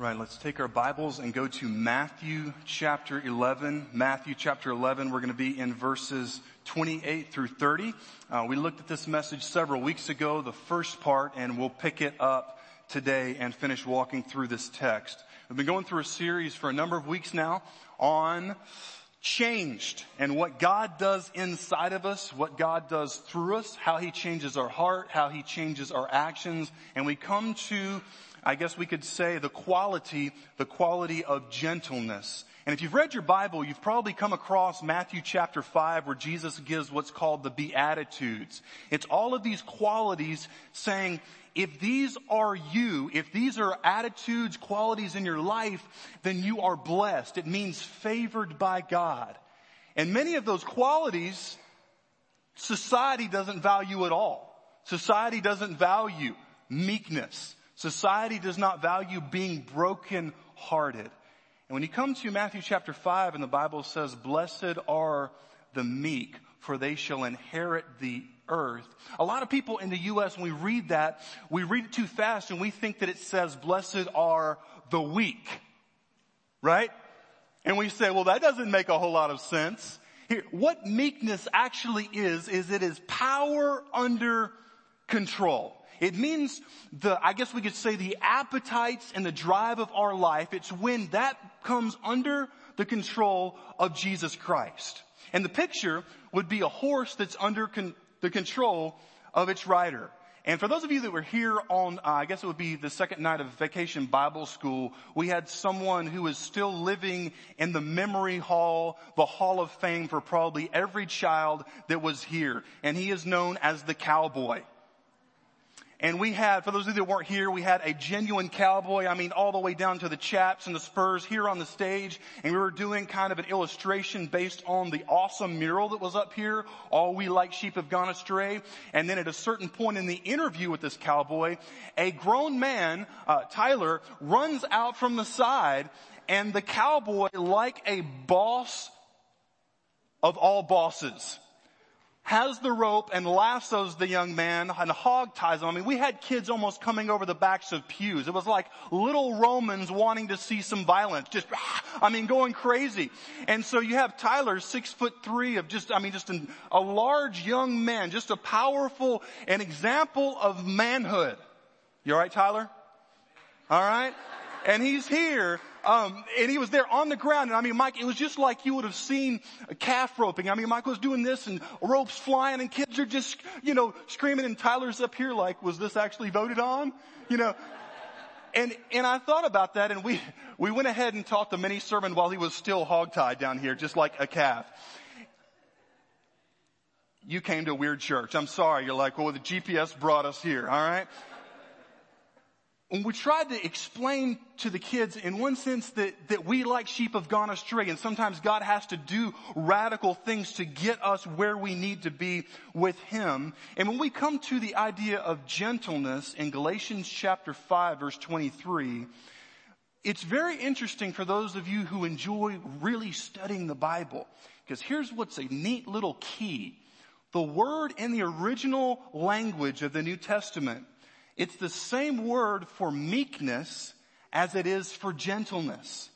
Right, let's take our Bibles and go to Matthew chapter 11. Matthew chapter 11, we're going to be in verses 28 through 30. Uh, we looked at this message several weeks ago, the first part, and we'll pick it up today and finish walking through this text. We've been going through a series for a number of weeks now on changed and what God does inside of us, what God does through us, how He changes our heart, how He changes our actions, and we come to I guess we could say the quality, the quality of gentleness. And if you've read your Bible, you've probably come across Matthew chapter 5 where Jesus gives what's called the Beatitudes. It's all of these qualities saying, if these are you, if these are attitudes, qualities in your life, then you are blessed. It means favored by God. And many of those qualities, society doesn't value at all. Society doesn't value meekness. Society does not value being broken hearted. And when you come to Matthew chapter 5 and the Bible says, blessed are the meek, for they shall inherit the earth. A lot of people in the U.S., when we read that, we read it too fast and we think that it says, blessed are the weak. Right? And we say, well, that doesn't make a whole lot of sense. Here, what meekness actually is, is it is power under control. It means the, I guess we could say the appetites and the drive of our life. It's when that comes under the control of Jesus Christ. And the picture would be a horse that's under con- the control of its rider. And for those of you that were here on, uh, I guess it would be the second night of vacation Bible school, we had someone who is still living in the memory hall, the hall of fame for probably every child that was here. And he is known as the cowboy. And we had, for those of you that weren't here, we had a genuine cowboy, I mean all the way down to the chaps and the spurs here on the stage. And we were doing kind of an illustration based on the awesome mural that was up here, All We Like Sheep Have Gone Astray. And then at a certain point in the interview with this cowboy, a grown man, uh, Tyler, runs out from the side and the cowboy, like a boss of all bosses, has the rope and lassos the young man and hog ties him. I mean, we had kids almost coming over the backs of pews. It was like little Romans wanting to see some violence. Just, I mean, going crazy. And so you have Tyler, six foot three of just, I mean, just an, a large young man, just a powerful, an example of manhood. You alright, Tyler? Alright? And he's here um, and he was there on the ground. And I mean, Mike, it was just like you would have seen a calf roping. I mean, Mike was doing this and ropes flying and kids are just, you know, screaming and Tyler's up here like, was this actually voted on? You know, and, and I thought about that and we, we went ahead and taught the mini sermon while he was still hogtied down here, just like a calf. You came to a weird church. I'm sorry. You're like, well, the GPS brought us here. All right. And we tried to explain to the kids in one sense that, that we like sheep have gone astray and sometimes God has to do radical things to get us where we need to be with Him. And when we come to the idea of gentleness in Galatians chapter 5 verse 23, it's very interesting for those of you who enjoy really studying the Bible. Because here's what's a neat little key. The word in the original language of the New Testament it's the same word for meekness as it is for gentleness.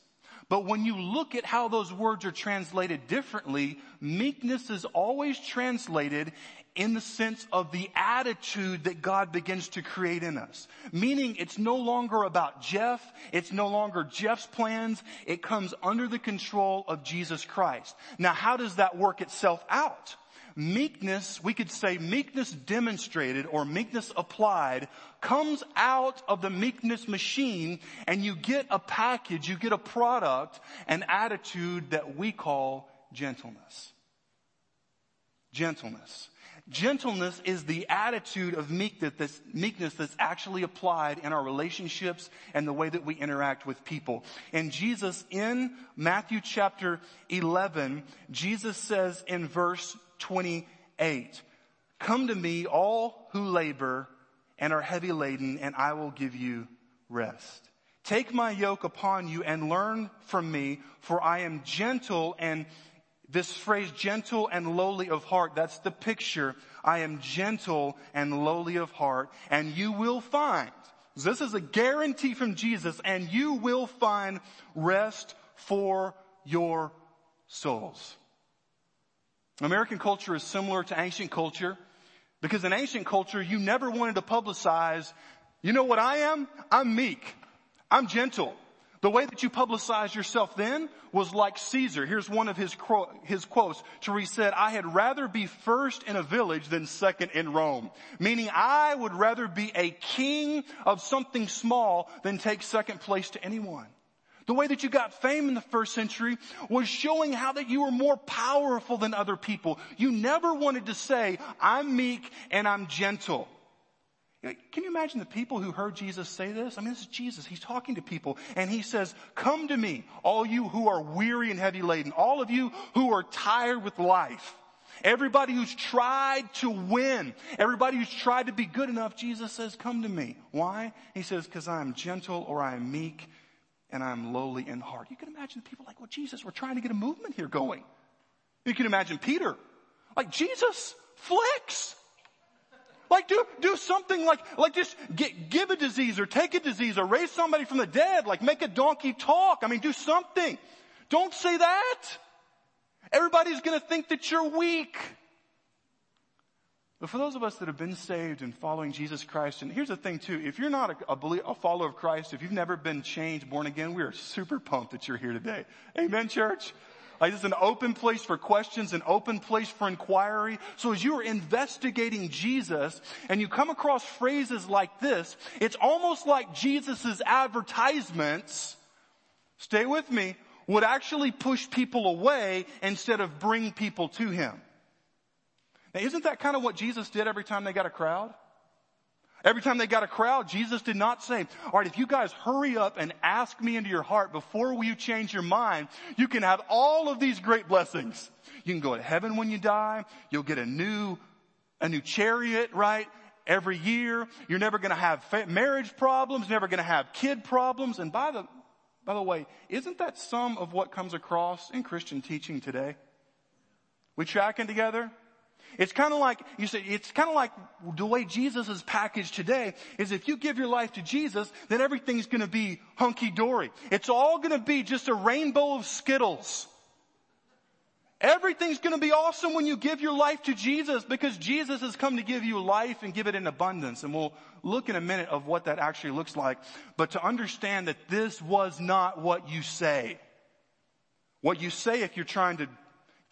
But when you look at how those words are translated differently, meekness is always translated in the sense of the attitude that God begins to create in us. Meaning it's no longer about Jeff, it's no longer Jeff's plans, it comes under the control of Jesus Christ. Now how does that work itself out? Meekness, we could say meekness demonstrated or meekness applied comes out of the meekness machine and you get a package, you get a product, an attitude that we call gentleness. Gentleness. Gentleness is the attitude of meekness that's, actually applied in our relationships and the way that we interact with people. And Jesus in Matthew chapter 11, Jesus says in verse 28. Come to me, all who labor and are heavy laden, and I will give you rest. Take my yoke upon you and learn from me, for I am gentle and this phrase, gentle and lowly of heart, that's the picture. I am gentle and lowly of heart, and you will find This is a guarantee from Jesus and you will find rest for your souls. American culture is similar to ancient culture because in ancient culture you never wanted to publicize, you know what I am? I'm meek. I'm gentle. The way that you publicized yourself then was like Caesar. Here's one of his, his quotes to said, I had rather be first in a village than second in Rome. Meaning I would rather be a king of something small than take second place to anyone. The way that you got fame in the first century was showing how that you were more powerful than other people. You never wanted to say, I'm meek and I'm gentle. Can you imagine the people who heard Jesus say this? I mean, this is Jesus. He's talking to people and he says, come to me, all you who are weary and heavy laden, all of you who are tired with life. Everybody who's tried to win, everybody who's tried to be good enough, Jesus says, come to me. Why? He says, cause I am gentle or I am meek and I am lowly in heart. You can imagine people like, well, Jesus, we're trying to get a movement here going. You can imagine Peter, like Jesus, flex. Like do, do something like, like just get, give a disease or take a disease or raise somebody from the dead, like make a donkey talk. I mean, do something. Don't say that. Everybody's gonna think that you're weak. But for those of us that have been saved and following Jesus Christ, and here's the thing too, if you're not a, a, a, follower of Christ, if you've never been changed, born again, we are super pumped that you're here today. Amen, church? Like this is an open place for questions, an open place for inquiry. So as you are investigating Jesus and you come across phrases like this, it's almost like Jesus' advertisements, stay with me, would actually push people away instead of bring people to Him. Now isn't that kind of what Jesus did every time they got a crowd? Every time they got a crowd, Jesus did not say, alright, if you guys hurry up and ask me into your heart before you change your mind, you can have all of these great blessings. You can go to heaven when you die. You'll get a new, a new chariot, right? Every year. You're never gonna have marriage problems, never gonna have kid problems. And by the, by the way, isn't that some of what comes across in Christian teaching today? We tracking together? It's kind of like, you say, it's kind of like the way Jesus is packaged today is if you give your life to Jesus, then everything's gonna be hunky-dory. It's all gonna be just a rainbow of Skittles. Everything's gonna be awesome when you give your life to Jesus because Jesus has come to give you life and give it in abundance. And we'll look in a minute of what that actually looks like. But to understand that this was not what you say. What you say if you're trying to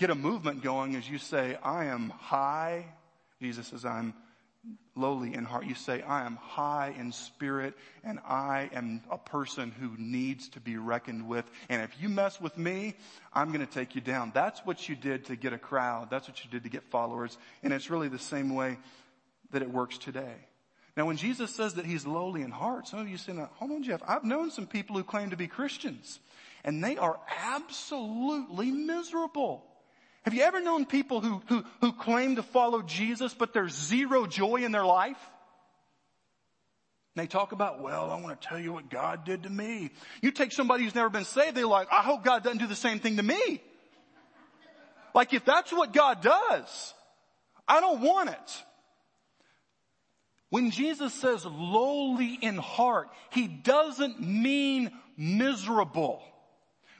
get a movement going as you say, I am high. Jesus says, I'm lowly in heart. You say, I am high in spirit and I am a person who needs to be reckoned with. And if you mess with me, I'm going to take you down. That's what you did to get a crowd. That's what you did to get followers. And it's really the same way that it works today. Now when Jesus says that he's lowly in heart, some of you say, hold on Jeff, I've known some people who claim to be Christians and they are absolutely miserable. Have you ever known people who, who, who claim to follow Jesus, but there's zero joy in their life? And they talk about, well, I want to tell you what God did to me. You take somebody who's never been saved, they're like, I hope God doesn't do the same thing to me. Like if that's what God does, I don't want it. When Jesus says lowly in heart, He doesn't mean miserable.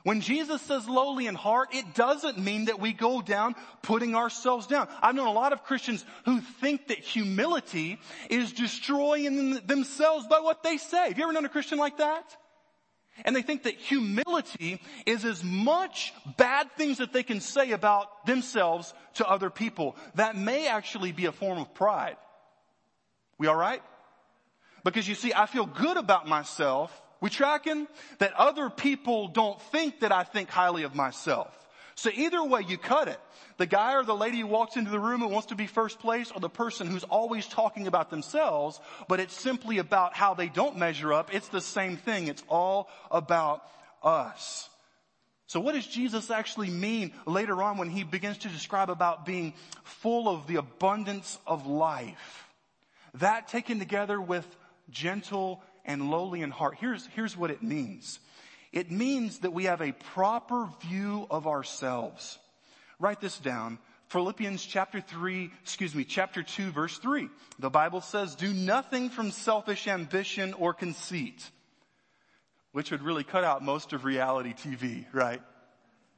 When Jesus says lowly in heart, it doesn't mean that we go down putting ourselves down. I've known a lot of Christians who think that humility is destroying themselves by what they say. Have you ever known a Christian like that? And they think that humility is as much bad things that they can say about themselves to other people. That may actually be a form of pride. We alright? Because you see, I feel good about myself we tracking? That other people don't think that I think highly of myself. So either way you cut it. The guy or the lady who walks into the room and wants to be first place or the person who's always talking about themselves, but it's simply about how they don't measure up. It's the same thing. It's all about us. So what does Jesus actually mean later on when he begins to describe about being full of the abundance of life? That taken together with gentle and lowly in heart. Here's, here's what it means. It means that we have a proper view of ourselves. Write this down. Philippians chapter 3, excuse me, chapter 2 verse 3. The Bible says, do nothing from selfish ambition or conceit, which would really cut out most of reality TV, right?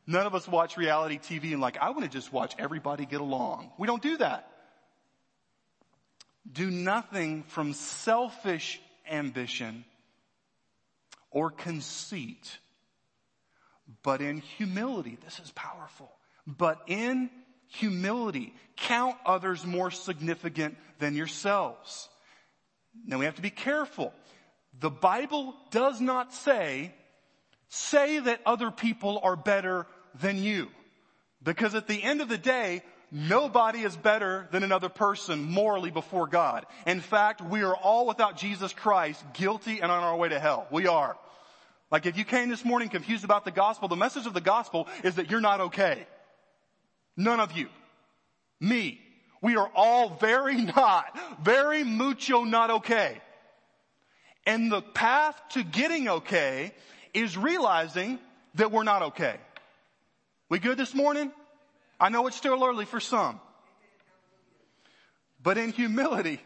None of us watch reality TV and like, I want to just watch everybody get along. We don't do that. Do nothing from selfish ambition or conceit, but in humility. This is powerful. But in humility, count others more significant than yourselves. Now we have to be careful. The Bible does not say, say that other people are better than you. Because at the end of the day, nobody is better than another person morally before God. In fact, we are all without Jesus Christ guilty and on our way to hell. We are. Like if you came this morning confused about the gospel, the message of the gospel is that you're not okay. None of you. Me. We are all very not, very mucho not okay. And the path to getting okay is realizing that we're not okay. We good this morning? I know it's still early for some. But in humility,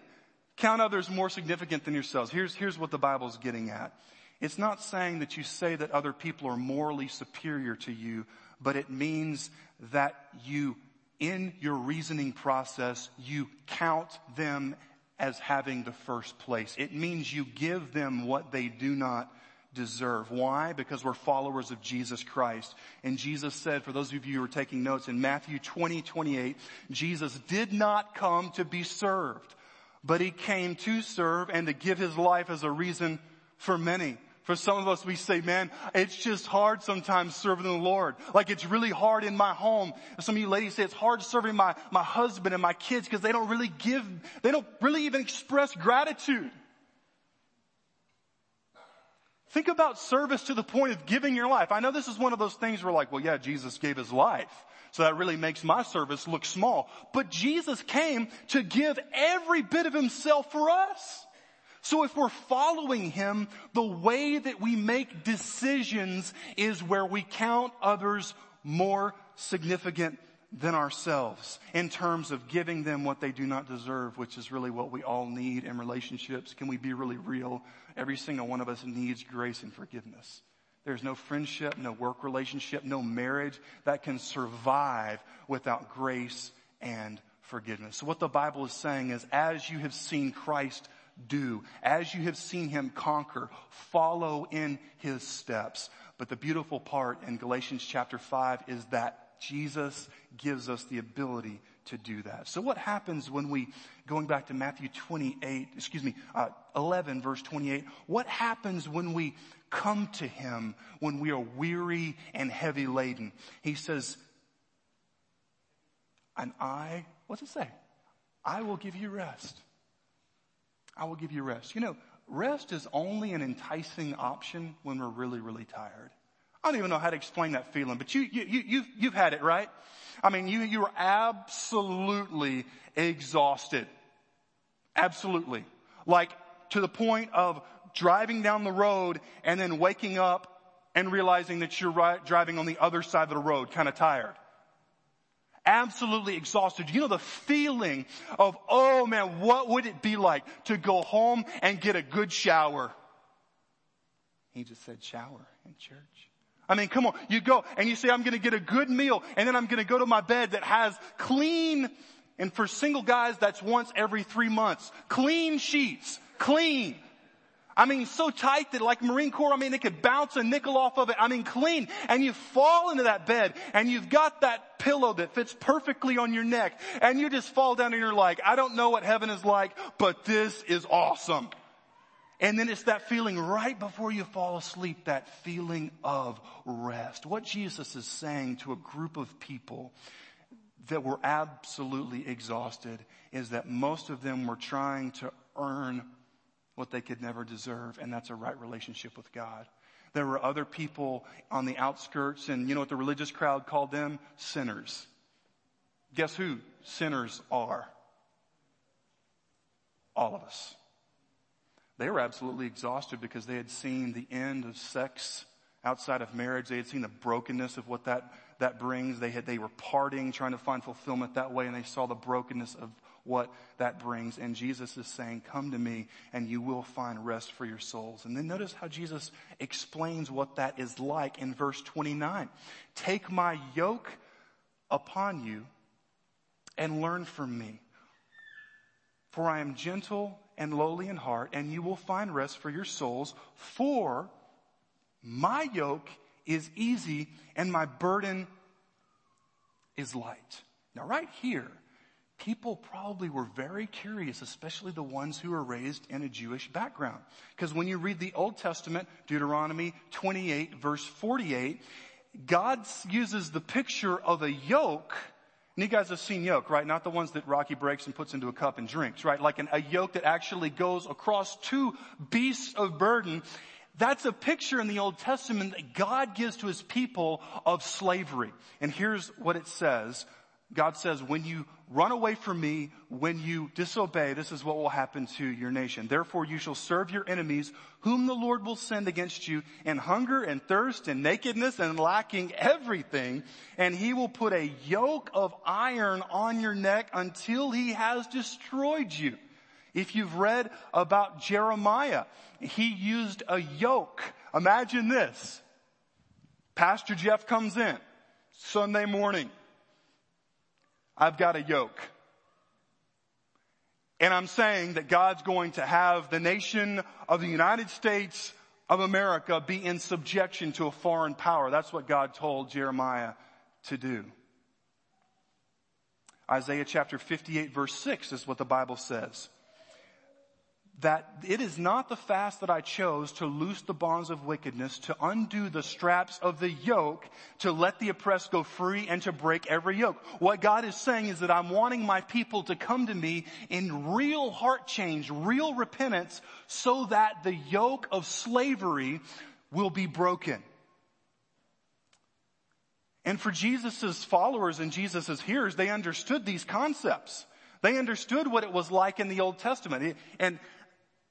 count others more significant than yourselves. Here's, here's what the Bible's getting at. It's not saying that you say that other people are morally superior to you, but it means that you, in your reasoning process, you count them as having the first place. It means you give them what they do not deserve. Why? Because we're followers of Jesus Christ. And Jesus said, for those of you who are taking notes, in Matthew 20, 28, Jesus did not come to be served, but he came to serve and to give his life as a reason for many. For some of us, we say, man, it's just hard sometimes serving the Lord. Like it's really hard in my home. Some of you ladies say it's hard serving my, my husband and my kids because they don't really give, they don't really even express gratitude. Think about service to the point of giving your life. I know this is one of those things where like, well yeah, Jesus gave his life. So that really makes my service look small. But Jesus came to give every bit of himself for us. So if we're following Him, the way that we make decisions is where we count others more significant than ourselves in terms of giving them what they do not deserve, which is really what we all need in relationships. Can we be really real? Every single one of us needs grace and forgiveness. There's no friendship, no work relationship, no marriage that can survive without grace and forgiveness. So what the Bible is saying is as you have seen Christ do. As you have seen him conquer, follow in his steps. But the beautiful part in Galatians chapter 5 is that Jesus gives us the ability to do that. So what happens when we, going back to Matthew 28, excuse me, uh, 11 verse 28, what happens when we come to him when we are weary and heavy laden? He says, and I, what's it say? I will give you rest. I will give you rest. You know, rest is only an enticing option when we're really, really tired. I don't even know how to explain that feeling, but you, you, you, you've, you've had it, right? I mean, you, you are absolutely exhausted. Absolutely. Like to the point of driving down the road and then waking up and realizing that you're driving on the other side of the road, kind of tired absolutely exhausted. You know the feeling of, oh man, what would it be like to go home and get a good shower? He just said shower in church. I mean, come on, you go and you say, I'm gonna get a good meal and then I'm gonna go to my bed that has clean, and for single guys, that's once every three months. Clean sheets. Clean. I mean, so tight that like Marine Corps, I mean, they could bounce a nickel off of it. I mean, clean. And you fall into that bed and you've got that pillow that fits perfectly on your neck and you just fall down and you're like, I don't know what heaven is like, but this is awesome. And then it's that feeling right before you fall asleep, that feeling of rest. What Jesus is saying to a group of people that were absolutely exhausted is that most of them were trying to earn what they could never deserve, and that's a right relationship with God. There were other people on the outskirts, and you know what the religious crowd called them? Sinners. Guess who sinners are? All of us. They were absolutely exhausted because they had seen the end of sex outside of marriage. They had seen the brokenness of what that, that brings. They had, they were parting, trying to find fulfillment that way, and they saw the brokenness of what that brings. And Jesus is saying, come to me and you will find rest for your souls. And then notice how Jesus explains what that is like in verse 29. Take my yoke upon you and learn from me. For I am gentle and lowly in heart, and you will find rest for your souls. For my yoke is easy and my burden is light. Now right here, people probably were very curious, especially the ones who were raised in a Jewish background. Because when you read the Old Testament, Deuteronomy 28 verse 48, God uses the picture of a yoke and you guys have seen yoke, right? Not the ones that Rocky breaks and puts into a cup and drinks, right? Like an, a yoke that actually goes across two beasts of burden. That's a picture in the Old Testament that God gives to his people of slavery. And here's what it says God says, when you run away from me, when you disobey, this is what will happen to your nation. Therefore you shall serve your enemies, whom the Lord will send against you in hunger and thirst and nakedness and lacking everything. And he will put a yoke of iron on your neck until he has destroyed you. If you've read about Jeremiah, he used a yoke. Imagine this. Pastor Jeff comes in Sunday morning I've got a yoke. And I'm saying that God's going to have the nation of the United States of America be in subjection to a foreign power. That's what God told Jeremiah to do. Isaiah chapter 58 verse 6 is what the Bible says that it is not the fast that I chose to loose the bonds of wickedness, to undo the straps of the yoke, to let the oppressed go free and to break every yoke. What God is saying is that I'm wanting my people to come to me in real heart change, real repentance, so that the yoke of slavery will be broken. And for Jesus' followers and Jesus' hearers, they understood these concepts. They understood what it was like in the Old Testament. And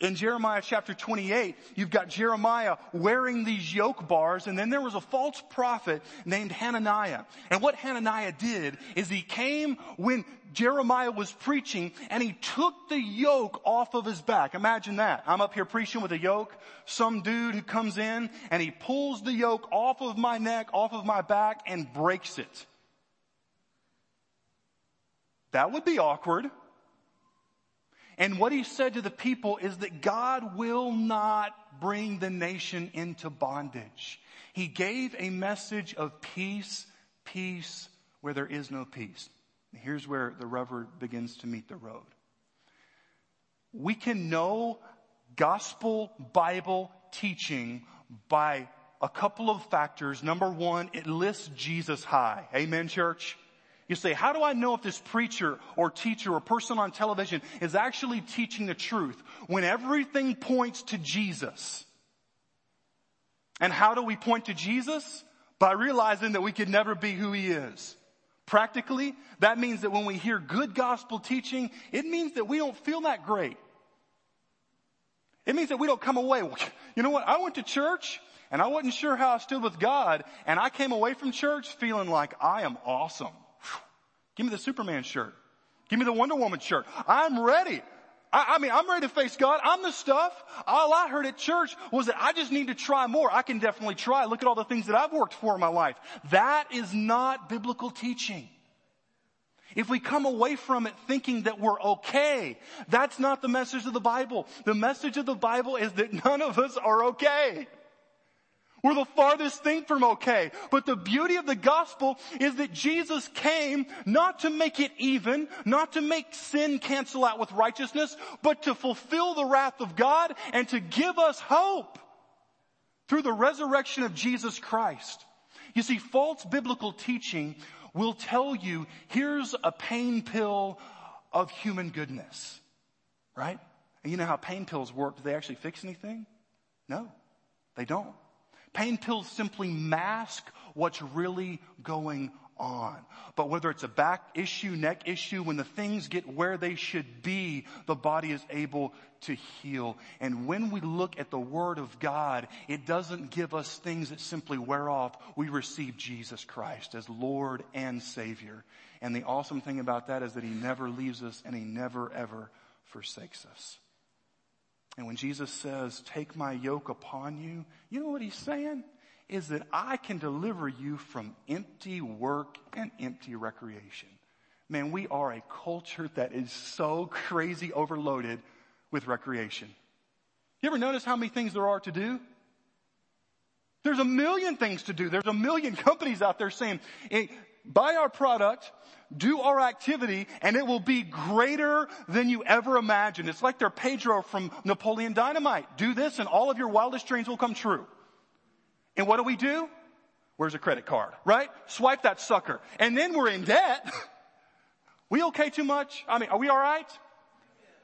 in Jeremiah chapter 28, you've got Jeremiah wearing these yoke bars and then there was a false prophet named Hananiah. And what Hananiah did is he came when Jeremiah was preaching and he took the yoke off of his back. Imagine that. I'm up here preaching with a yoke. Some dude who comes in and he pulls the yoke off of my neck, off of my back and breaks it. That would be awkward. And what he said to the people is that God will not bring the nation into bondage. He gave a message of peace, peace where there is no peace. Here's where the rubber begins to meet the road. We can know gospel Bible teaching by a couple of factors. Number one, it lists Jesus high. Amen, church? You say, how do I know if this preacher or teacher or person on television is actually teaching the truth when everything points to Jesus? And how do we point to Jesus? By realizing that we could never be who he is. Practically, that means that when we hear good gospel teaching, it means that we don't feel that great. It means that we don't come away. You know what? I went to church and I wasn't sure how I stood with God and I came away from church feeling like I am awesome. Give me the Superman shirt. Give me the Wonder Woman shirt. I'm ready. I, I, mean, I'm ready to face God. I'm the stuff. All I heard at church was that I just need to try more. I can definitely try. Look at all the things that I've worked for in my life. That is not biblical teaching. If we come away from it thinking that we're okay, that's not the message of the Bible. The message of the Bible is that none of us are okay. We're the farthest thing from okay. But the beauty of the gospel is that Jesus came not to make it even, not to make sin cancel out with righteousness, but to fulfill the wrath of God and to give us hope through the resurrection of Jesus Christ. You see, false biblical teaching will tell you, here's a pain pill of human goodness. Right? And you know how pain pills work. Do they actually fix anything? No, they don't. Pain pills simply mask what's really going on. But whether it's a back issue, neck issue, when the things get where they should be, the body is able to heal. And when we look at the Word of God, it doesn't give us things that simply wear off. We receive Jesus Christ as Lord and Savior. And the awesome thing about that is that He never leaves us and He never ever forsakes us. And when Jesus says, take my yoke upon you, you know what He's saying? is that I can deliver you from empty work and empty recreation. Man, we are a culture that is so crazy overloaded with recreation. You ever notice how many things there are to do? There's a million things to do. There's a million companies out there saying, buy our product, do our activity, and it will be greater than you ever imagined. It's like their Pedro from Napoleon Dynamite. Do this and all of your wildest dreams will come true. And what do we do? Where's a credit card? Right? Swipe that sucker. And then we're in debt. we okay too much? I mean, are we alright?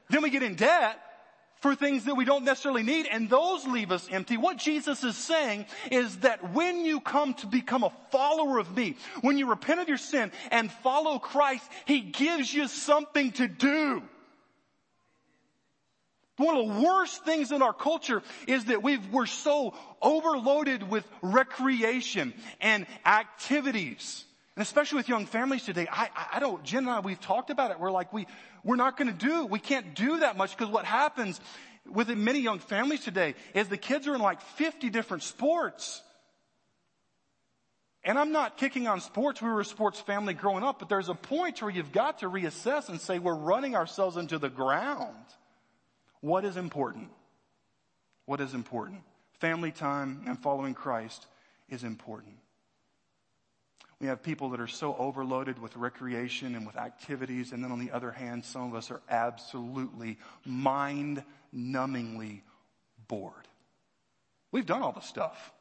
Then we get in debt for things that we don't necessarily need and those leave us empty. What Jesus is saying is that when you come to become a follower of me, when you repent of your sin and follow Christ, He gives you something to do. One of the worst things in our culture is that we are so overloaded with recreation and activities. And especially with young families today, I, I don't, Jen and I, we've talked about it. We're like, we, we're not going to do, we can't do that much because what happens with many young families today is the kids are in like 50 different sports. And I'm not kicking on sports. We were a sports family growing up, but there's a point where you've got to reassess and say we're running ourselves into the ground. What is important? What is important? Family time and following Christ is important. We have people that are so overloaded with recreation and with activities, and then on the other hand, some of us are absolutely mind numbingly bored. We've done all the stuff.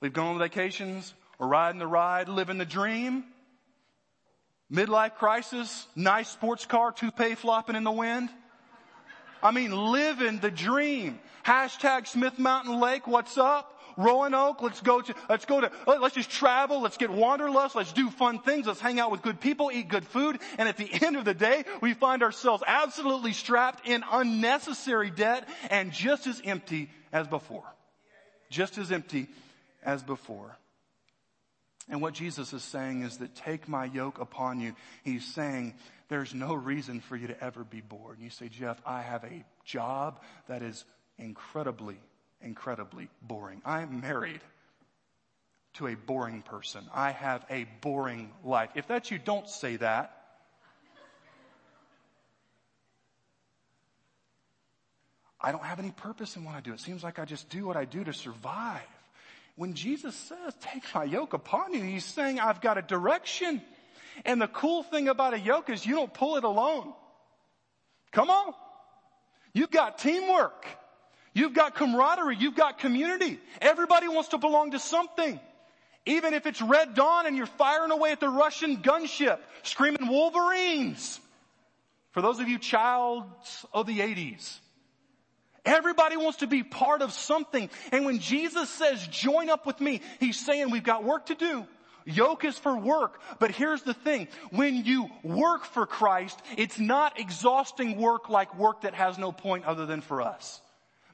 We've gone on vacations, we're riding the ride, living the dream. Midlife crisis, nice sports car, toupee flopping in the wind. I mean, living the dream. Hashtag Smith Mountain Lake, what's up? Roanoke, let's go to, let's go to, oh, let's just travel, let's get wanderlust, let's do fun things, let's hang out with good people, eat good food, and at the end of the day, we find ourselves absolutely strapped in unnecessary debt and just as empty as before. Just as empty as before. And what Jesus is saying is that take my yoke upon you. He's saying there's no reason for you to ever be bored. And you say, Jeff, I have a job that is incredibly, incredibly boring. I'm married to a boring person. I have a boring life. If that's you, don't say that. I don't have any purpose in what I do. It seems like I just do what I do to survive. When Jesus says, take my yoke upon you, he's saying, I've got a direction. And the cool thing about a yoke is you don't pull it alone. Come on. You've got teamwork. You've got camaraderie. You've got community. Everybody wants to belong to something. Even if it's Red Dawn and you're firing away at the Russian gunship, screaming Wolverines. For those of you childs of the 80s, Everybody wants to be part of something. And when Jesus says, join up with me, he's saying we've got work to do. Yoke is for work. But here's the thing. When you work for Christ, it's not exhausting work like work that has no point other than for us.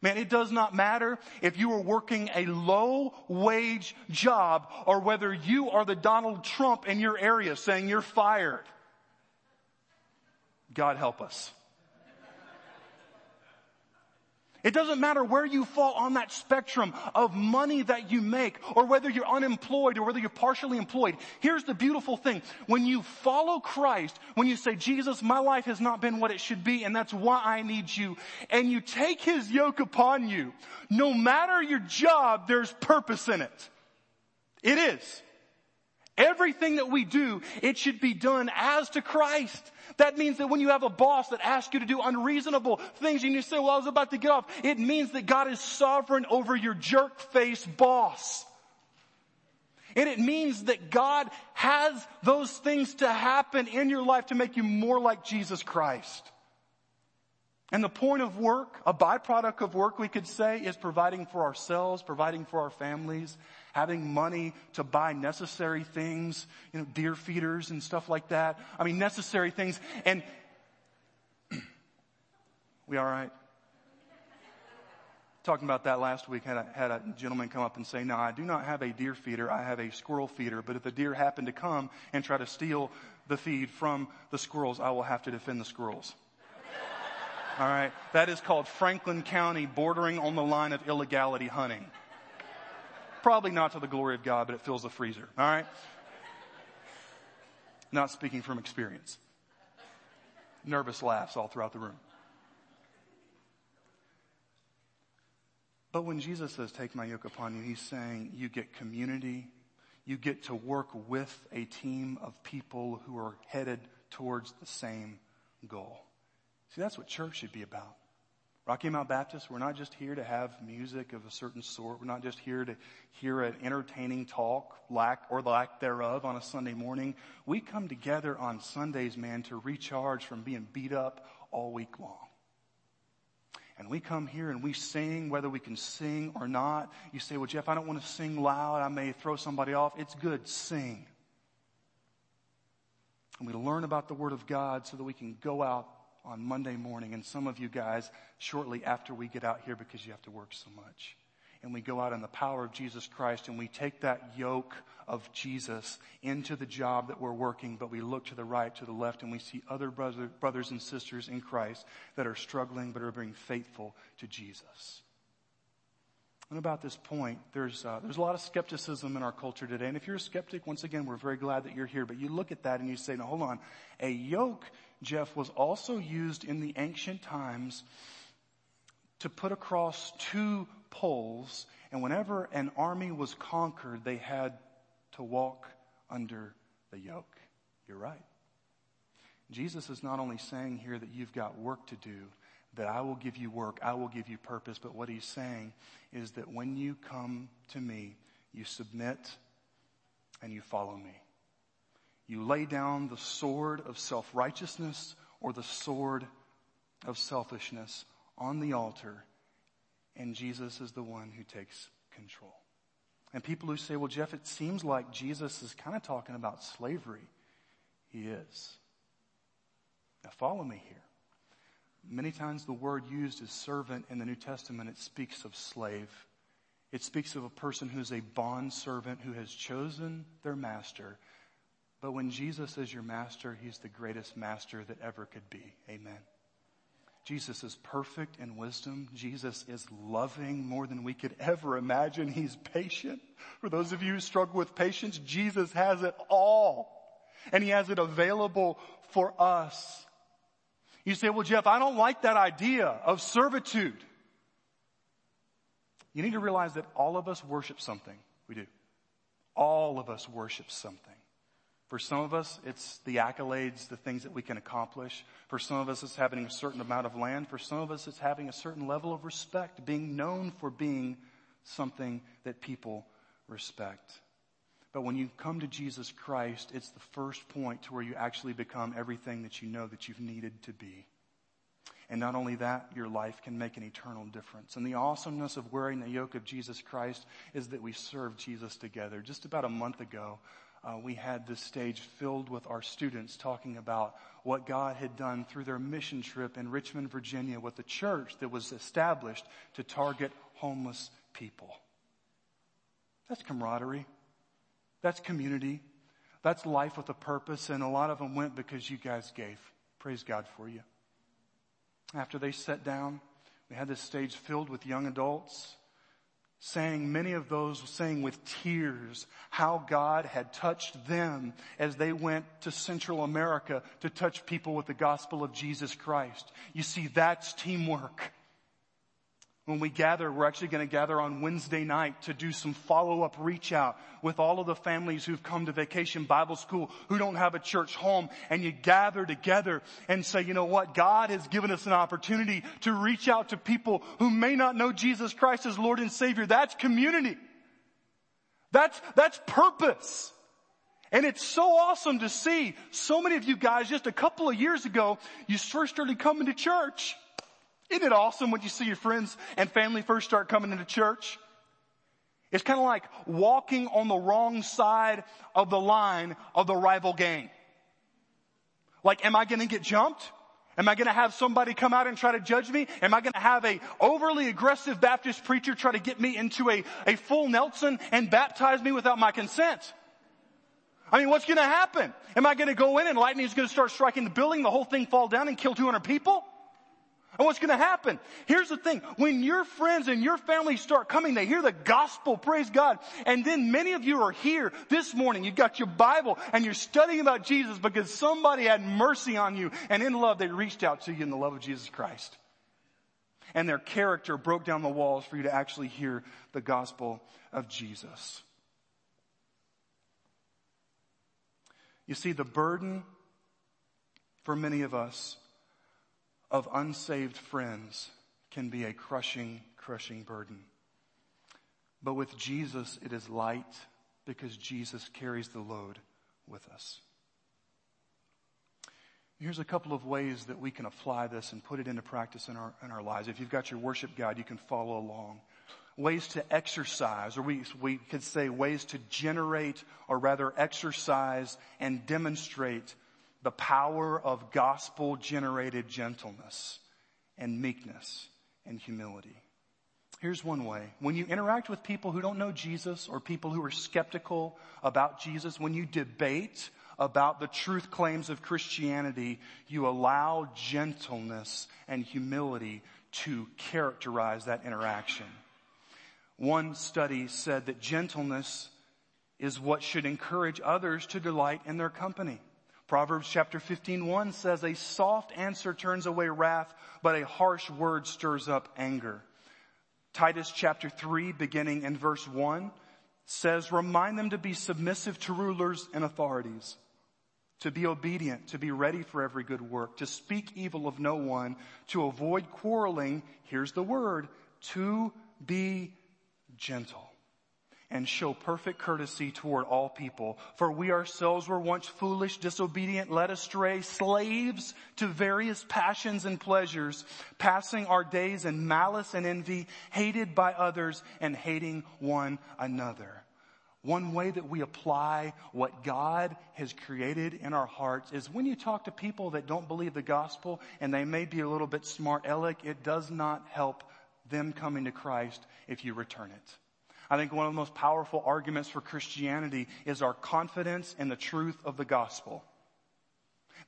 Man, it does not matter if you are working a low wage job or whether you are the Donald Trump in your area saying you're fired. God help us. It doesn't matter where you fall on that spectrum of money that you make or whether you're unemployed or whether you're partially employed. Here's the beautiful thing. When you follow Christ, when you say, Jesus, my life has not been what it should be and that's why I need you, and you take his yoke upon you, no matter your job, there's purpose in it. It is. Everything that we do, it should be done as to Christ. That means that when you have a boss that asks you to do unreasonable things and you say, well, I was about to get off, it means that God is sovereign over your jerk face boss. And it means that God has those things to happen in your life to make you more like Jesus Christ. And the point of work, a byproduct of work we could say, is providing for ourselves, providing for our families, having money to buy necessary things, you know, deer feeders and stuff like that. I mean, necessary things. And we all right? Talking about that last week, had a, had a gentleman come up and say, "No, I do not have a deer feeder. I have a squirrel feeder. But if the deer happen to come and try to steal the feed from the squirrels, I will have to defend the squirrels." All right. That is called Franklin County bordering on the line of illegality hunting. Probably not to the glory of God, but it fills the freezer. All right. Not speaking from experience. Nervous laughs all throughout the room. But when Jesus says, take my yoke upon you, he's saying you get community. You get to work with a team of people who are headed towards the same goal. See, that's what church should be about. Rocky Mount Baptist, we're not just here to have music of a certain sort. We're not just here to hear an entertaining talk, lack or lack thereof on a Sunday morning. We come together on Sundays, man, to recharge from being beat up all week long. And we come here and we sing, whether we can sing or not. You say, well, Jeff, I don't want to sing loud. I may throw somebody off. It's good. Sing. And we learn about the Word of God so that we can go out on Monday morning, and some of you guys shortly after we get out here because you have to work so much. And we go out in the power of Jesus Christ and we take that yoke of Jesus into the job that we're working, but we look to the right, to the left, and we see other brother, brothers and sisters in Christ that are struggling but are being faithful to Jesus. And about this point, there's, uh, there's a lot of skepticism in our culture today. And if you're a skeptic, once again, we're very glad that you're here. But you look at that and you say, now hold on. A yoke, Jeff, was also used in the ancient times to put across two poles. And whenever an army was conquered, they had to walk under the yoke. You're right. Jesus is not only saying here that you've got work to do, that I will give you work, I will give you purpose. But what he's saying is that when you come to me, you submit and you follow me. You lay down the sword of self-righteousness or the sword of selfishness on the altar, and Jesus is the one who takes control. And people who say, well, Jeff, it seems like Jesus is kind of talking about slavery. He is. Now follow me here. Many times the word used is servant in the New Testament, it speaks of slave. It speaks of a person who's a bond servant who has chosen their master. But when Jesus is your master, he's the greatest master that ever could be. Amen. Jesus is perfect in wisdom. Jesus is loving more than we could ever imagine. He's patient. For those of you who struggle with patience, Jesus has it all. And he has it available for us. You say, well, Jeff, I don't like that idea of servitude. You need to realize that all of us worship something. We do. All of us worship something. For some of us, it's the accolades, the things that we can accomplish. For some of us, it's having a certain amount of land. For some of us, it's having a certain level of respect, being known for being something that people respect. But when you come to Jesus Christ, it's the first point to where you actually become everything that you know that you've needed to be. And not only that, your life can make an eternal difference. And the awesomeness of wearing the yoke of Jesus Christ is that we serve Jesus together. Just about a month ago, uh, we had this stage filled with our students talking about what God had done through their mission trip in Richmond, Virginia with the church that was established to target homeless people. That's camaraderie. That's community. That's life with a purpose. And a lot of them went because you guys gave. Praise God for you. After they sat down, we had this stage filled with young adults saying, many of those saying with tears how God had touched them as they went to Central America to touch people with the gospel of Jesus Christ. You see, that's teamwork when we gather, we're actually going to gather on Wednesday night to do some follow-up reach out with all of the families who've come to vacation Bible school who don't have a church home and you gather together and say, you know what? God has given us an opportunity to reach out to people who may not know Jesus Christ as Lord and Savior. That's community. That's, that's purpose. And it's so awesome to see so many of you guys just a couple of years ago, you first started coming to church. Isn't it awesome when you see your friends and family first start coming into church? It's kind of like walking on the wrong side of the line of the rival gang. Like, am I going to get jumped? Am I going to have somebody come out and try to judge me? Am I going to have a overly aggressive Baptist preacher try to get me into a, a full Nelson and baptize me without my consent? I mean, what's going to happen? Am I going to go in and lightning is going to start striking the building, the whole thing fall down and kill 200 people? And what's going to happen? Here's the thing. When your friends and your family start coming, they hear the gospel, praise God. And then many of you are here this morning. You've got your Bible and you're studying about Jesus because somebody had mercy on you and in love they reached out to you in the love of Jesus Christ. And their character broke down the walls for you to actually hear the gospel of Jesus. You see, the burden for many of us of unsaved friends can be a crushing, crushing burden. But with Jesus, it is light because Jesus carries the load with us. Here's a couple of ways that we can apply this and put it into practice in our, in our lives. If you've got your worship guide, you can follow along. Ways to exercise, or we, we could say ways to generate, or rather exercise and demonstrate the power of gospel generated gentleness and meekness and humility. Here's one way. When you interact with people who don't know Jesus or people who are skeptical about Jesus, when you debate about the truth claims of Christianity, you allow gentleness and humility to characterize that interaction. One study said that gentleness is what should encourage others to delight in their company. Proverbs chapter 15, 1 says, a soft answer turns away wrath, but a harsh word stirs up anger. Titus chapter 3, beginning in verse 1, says, remind them to be submissive to rulers and authorities, to be obedient, to be ready for every good work, to speak evil of no one, to avoid quarreling, here's the word, to be gentle and show perfect courtesy toward all people. For we ourselves were once foolish, disobedient, led astray, slaves to various passions and pleasures, passing our days in malice and envy, hated by others and hating one another. One way that we apply what God has created in our hearts is when you talk to people that don't believe the gospel and they may be a little bit smart aleck, it does not help them coming to Christ if you return it. I think one of the most powerful arguments for Christianity is our confidence in the truth of the gospel.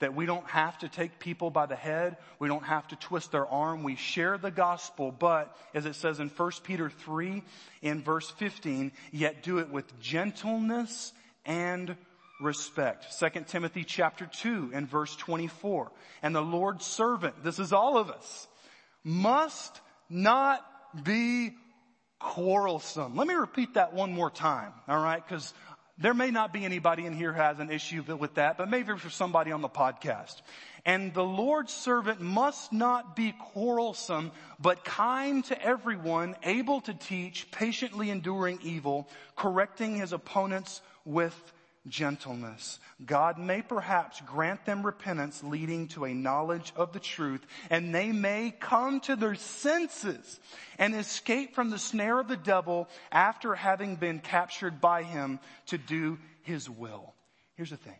That we don't have to take people by the head. We don't have to twist their arm. We share the gospel, but as it says in 1 Peter 3 in verse 15, yet do it with gentleness and respect. 2 Timothy chapter 2 and verse 24. And the Lord's servant, this is all of us, must not be quarrelsome. Let me repeat that one more time, alright? Cause there may not be anybody in here has an issue with that, but maybe for somebody on the podcast. And the Lord's servant must not be quarrelsome, but kind to everyone, able to teach, patiently enduring evil, correcting his opponents with gentleness. God may perhaps grant them repentance leading to a knowledge of the truth and they may come to their senses and escape from the snare of the devil after having been captured by him to do his will. Here's the thing.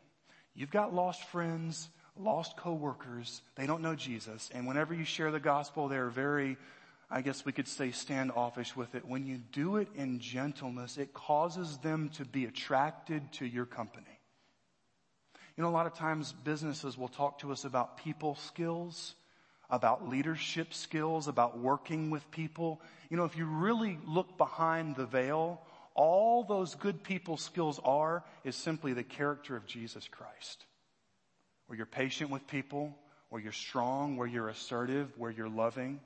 You've got lost friends, lost coworkers. They don't know Jesus. And whenever you share the gospel, they're very I guess we could say standoffish with it. When you do it in gentleness, it causes them to be attracted to your company. You know, a lot of times businesses will talk to us about people skills, about leadership skills, about working with people. You know, if you really look behind the veil, all those good people skills are is simply the character of Jesus Christ. Where you're patient with people, where you're strong, where you're assertive, where you're loving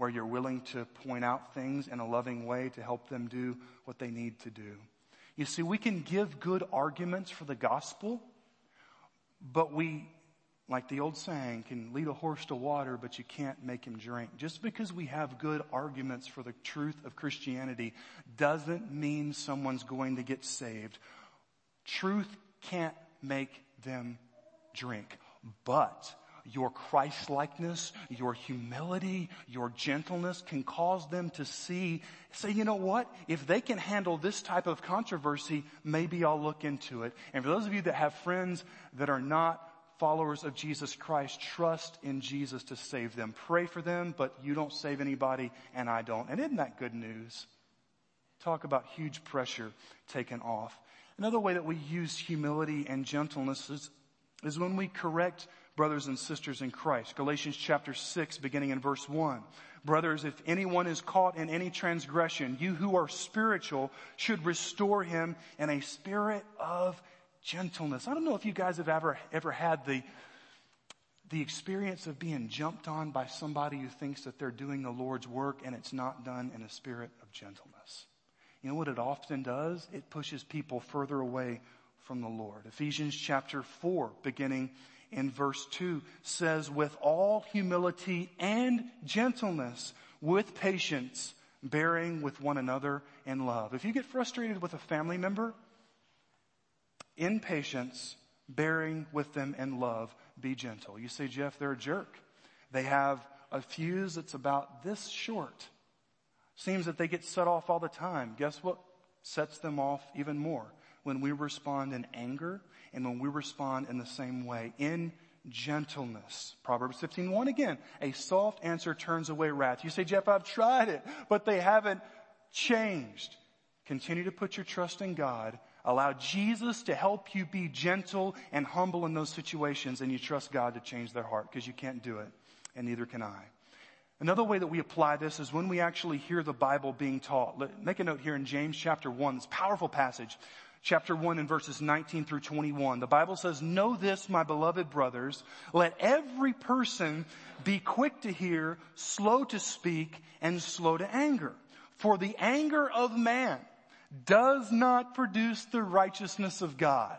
where you're willing to point out things in a loving way to help them do what they need to do. You see, we can give good arguments for the gospel, but we, like the old saying, can lead a horse to water, but you can't make him drink. Just because we have good arguments for the truth of Christianity doesn't mean someone's going to get saved. Truth can't make them drink, but your Christ-likeness, your humility, your gentleness can cause them to see, say, you know what? If they can handle this type of controversy, maybe I'll look into it. And for those of you that have friends that are not followers of Jesus Christ, trust in Jesus to save them. Pray for them, but you don't save anybody and I don't. And isn't that good news? Talk about huge pressure taken off. Another way that we use humility and gentleness is, is when we correct brothers and sisters in Christ. Galatians chapter 6 beginning in verse 1. Brothers, if anyone is caught in any transgression, you who are spiritual should restore him in a spirit of gentleness. I don't know if you guys have ever, ever had the, the experience of being jumped on by somebody who thinks that they're doing the Lord's work and it's not done in a spirit of gentleness. You know what it often does? It pushes people further away from the Lord. Ephesians chapter 4, beginning in verse 2, says, with all humility and gentleness, with patience, bearing with one another in love. If you get frustrated with a family member, in patience, bearing with them in love, be gentle. You say, Jeff, they're a jerk. They have a fuse that's about this short. Seems that they get set off all the time. Guess what sets them off even more? When we respond in anger and when we respond in the same way, in gentleness. Proverbs 15, again. A soft answer turns away wrath. You say, Jeff, I've tried it, but they haven't changed. Continue to put your trust in God Allow Jesus to help you be gentle and humble in those situations and you trust God to change their heart because you can't do it and neither can I. Another way that we apply this is when we actually hear the Bible being taught. Make a note here in James chapter 1, this powerful passage, chapter 1 and verses 19 through 21. The Bible says, Know this, my beloved brothers, let every person be quick to hear, slow to speak, and slow to anger. For the anger of man does not produce the righteousness of God.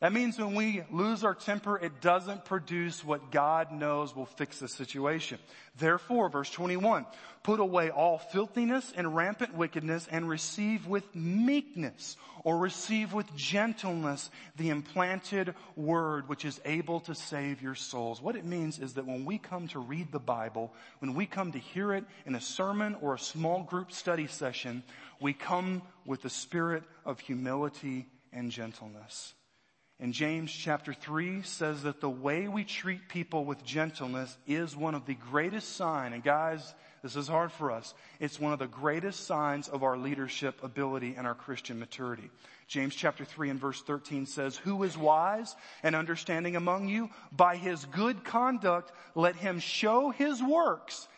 That means when we lose our temper, it doesn't produce what God knows will fix the situation. Therefore, verse 21, put away all filthiness and rampant wickedness and receive with meekness or receive with gentleness the implanted word which is able to save your souls. What it means is that when we come to read the Bible, when we come to hear it in a sermon or a small group study session, we come with the spirit of humility and gentleness. And James chapter 3 says that the way we treat people with gentleness is one of the greatest sign. And guys, this is hard for us. It's one of the greatest signs of our leadership ability and our Christian maturity. James chapter 3 and verse 13 says, Who is wise and understanding among you? By his good conduct, let him show his works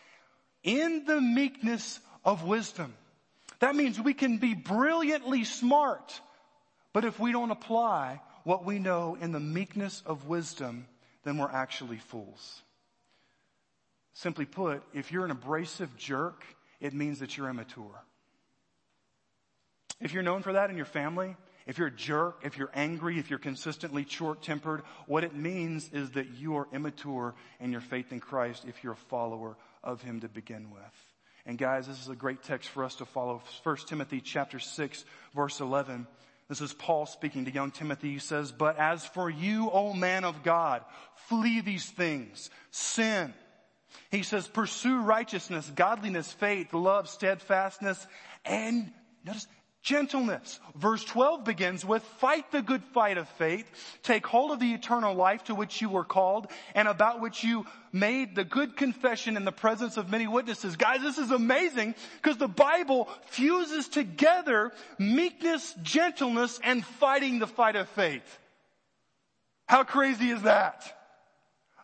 in the meekness of wisdom. That means we can be brilliantly smart, but if we don't apply what we know in the meekness of wisdom, then we're actually fools. Simply put, if you're an abrasive jerk, it means that you're immature. If you're known for that in your family, if you're a jerk, if you're angry, if you're consistently short tempered, what it means is that you are immature in your faith in Christ if you're a follower of Him to begin with. And guys, this is a great text for us to follow. 1 Timothy chapter 6 verse 11. This is Paul speaking to young Timothy. He says, but as for you, O man of God, flee these things. Sin. He says, pursue righteousness, godliness, faith, love, steadfastness, and notice, Gentleness. Verse 12 begins with, fight the good fight of faith, take hold of the eternal life to which you were called and about which you made the good confession in the presence of many witnesses. Guys, this is amazing because the Bible fuses together meekness, gentleness, and fighting the fight of faith. How crazy is that?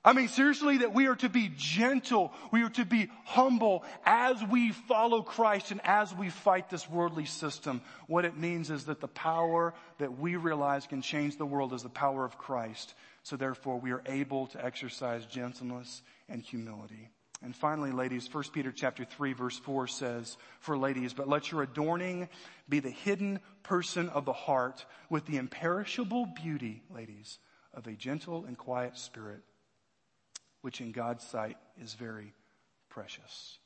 I mean, seriously, that we are to be gentle. We are to be humble as we follow Christ and as we fight this worldly system. What it means is that the power that we realize can change the world is the power of Christ. So therefore, we are able to exercise gentleness and humility. And finally, ladies, 1 Peter chapter 3 verse 4 says, for ladies, but let your adorning be the hidden person of the heart with the imperishable beauty, ladies, of a gentle and quiet spirit which in God's sight is very precious.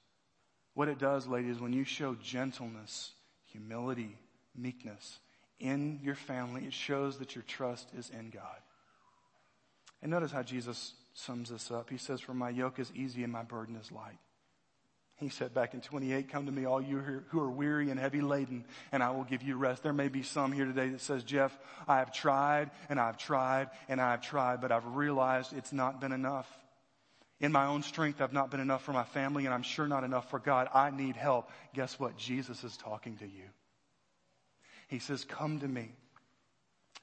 What it does, ladies, when you show gentleness, humility, meekness in your family, it shows that your trust is in God. And notice how Jesus sums this up. He says, For my yoke is easy and my burden is light. He said back in 28, come to me all you who are weary and heavy laden and I will give you rest. There may be some here today that says, Jeff, I have tried and I've tried and I've tried, but I've realized it's not been enough. In my own strength, I've not been enough for my family and I'm sure not enough for God. I need help. Guess what? Jesus is talking to you. He says, come to me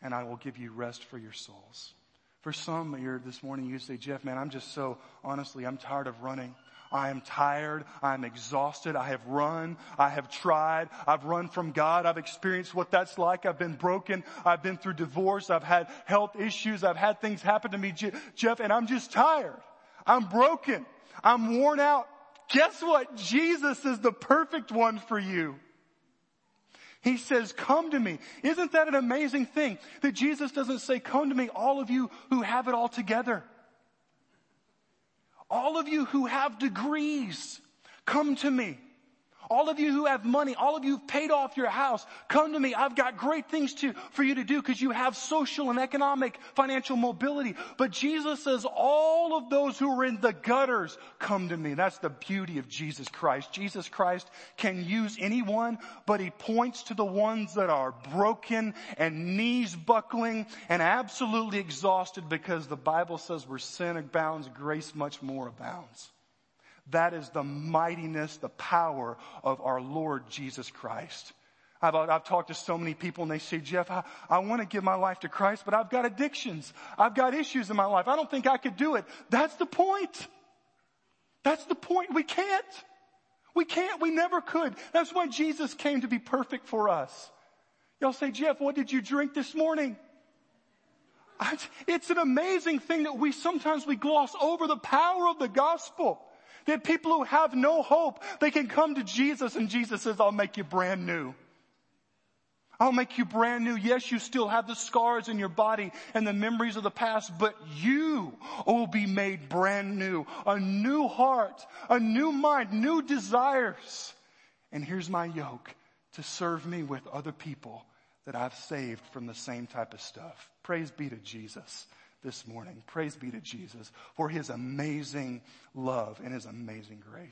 and I will give you rest for your souls. For some here this morning, you say, Jeff, man, I'm just so, honestly, I'm tired of running. I am tired. I'm exhausted. I have run. I have tried. I've run from God. I've experienced what that's like. I've been broken. I've been through divorce. I've had health issues. I've had things happen to me, Jeff, and I'm just tired. I'm broken. I'm worn out. Guess what? Jesus is the perfect one for you. He says, come to me. Isn't that an amazing thing? That Jesus doesn't say, come to me, all of you who have it all together. All of you who have degrees, come to me. All of you who have money, all of you who've paid off your house, come to me. I've got great things to, for you to do because you have social and economic financial mobility. But Jesus says all of those who are in the gutters, come to me. That's the beauty of Jesus Christ. Jesus Christ can use anyone, but he points to the ones that are broken and knees buckling and absolutely exhausted because the Bible says where sin abounds, grace much more abounds. That is the mightiness, the power of our Lord Jesus Christ. I've, I've talked to so many people and they say, Jeff, I, I want to give my life to Christ, but I've got addictions. I've got issues in my life. I don't think I could do it. That's the point. That's the point. We can't. We can't. We never could. That's why Jesus came to be perfect for us. Y'all say, Jeff, what did you drink this morning? It's an amazing thing that we sometimes we gloss over the power of the gospel. That people who have no hope, they can come to Jesus and Jesus says, I'll make you brand new. I'll make you brand new. Yes, you still have the scars in your body and the memories of the past, but you will be made brand new. A new heart, a new mind, new desires. And here's my yoke to serve me with other people that I've saved from the same type of stuff. Praise be to Jesus this morning. Praise be to Jesus for his amazing love and his amazing grace.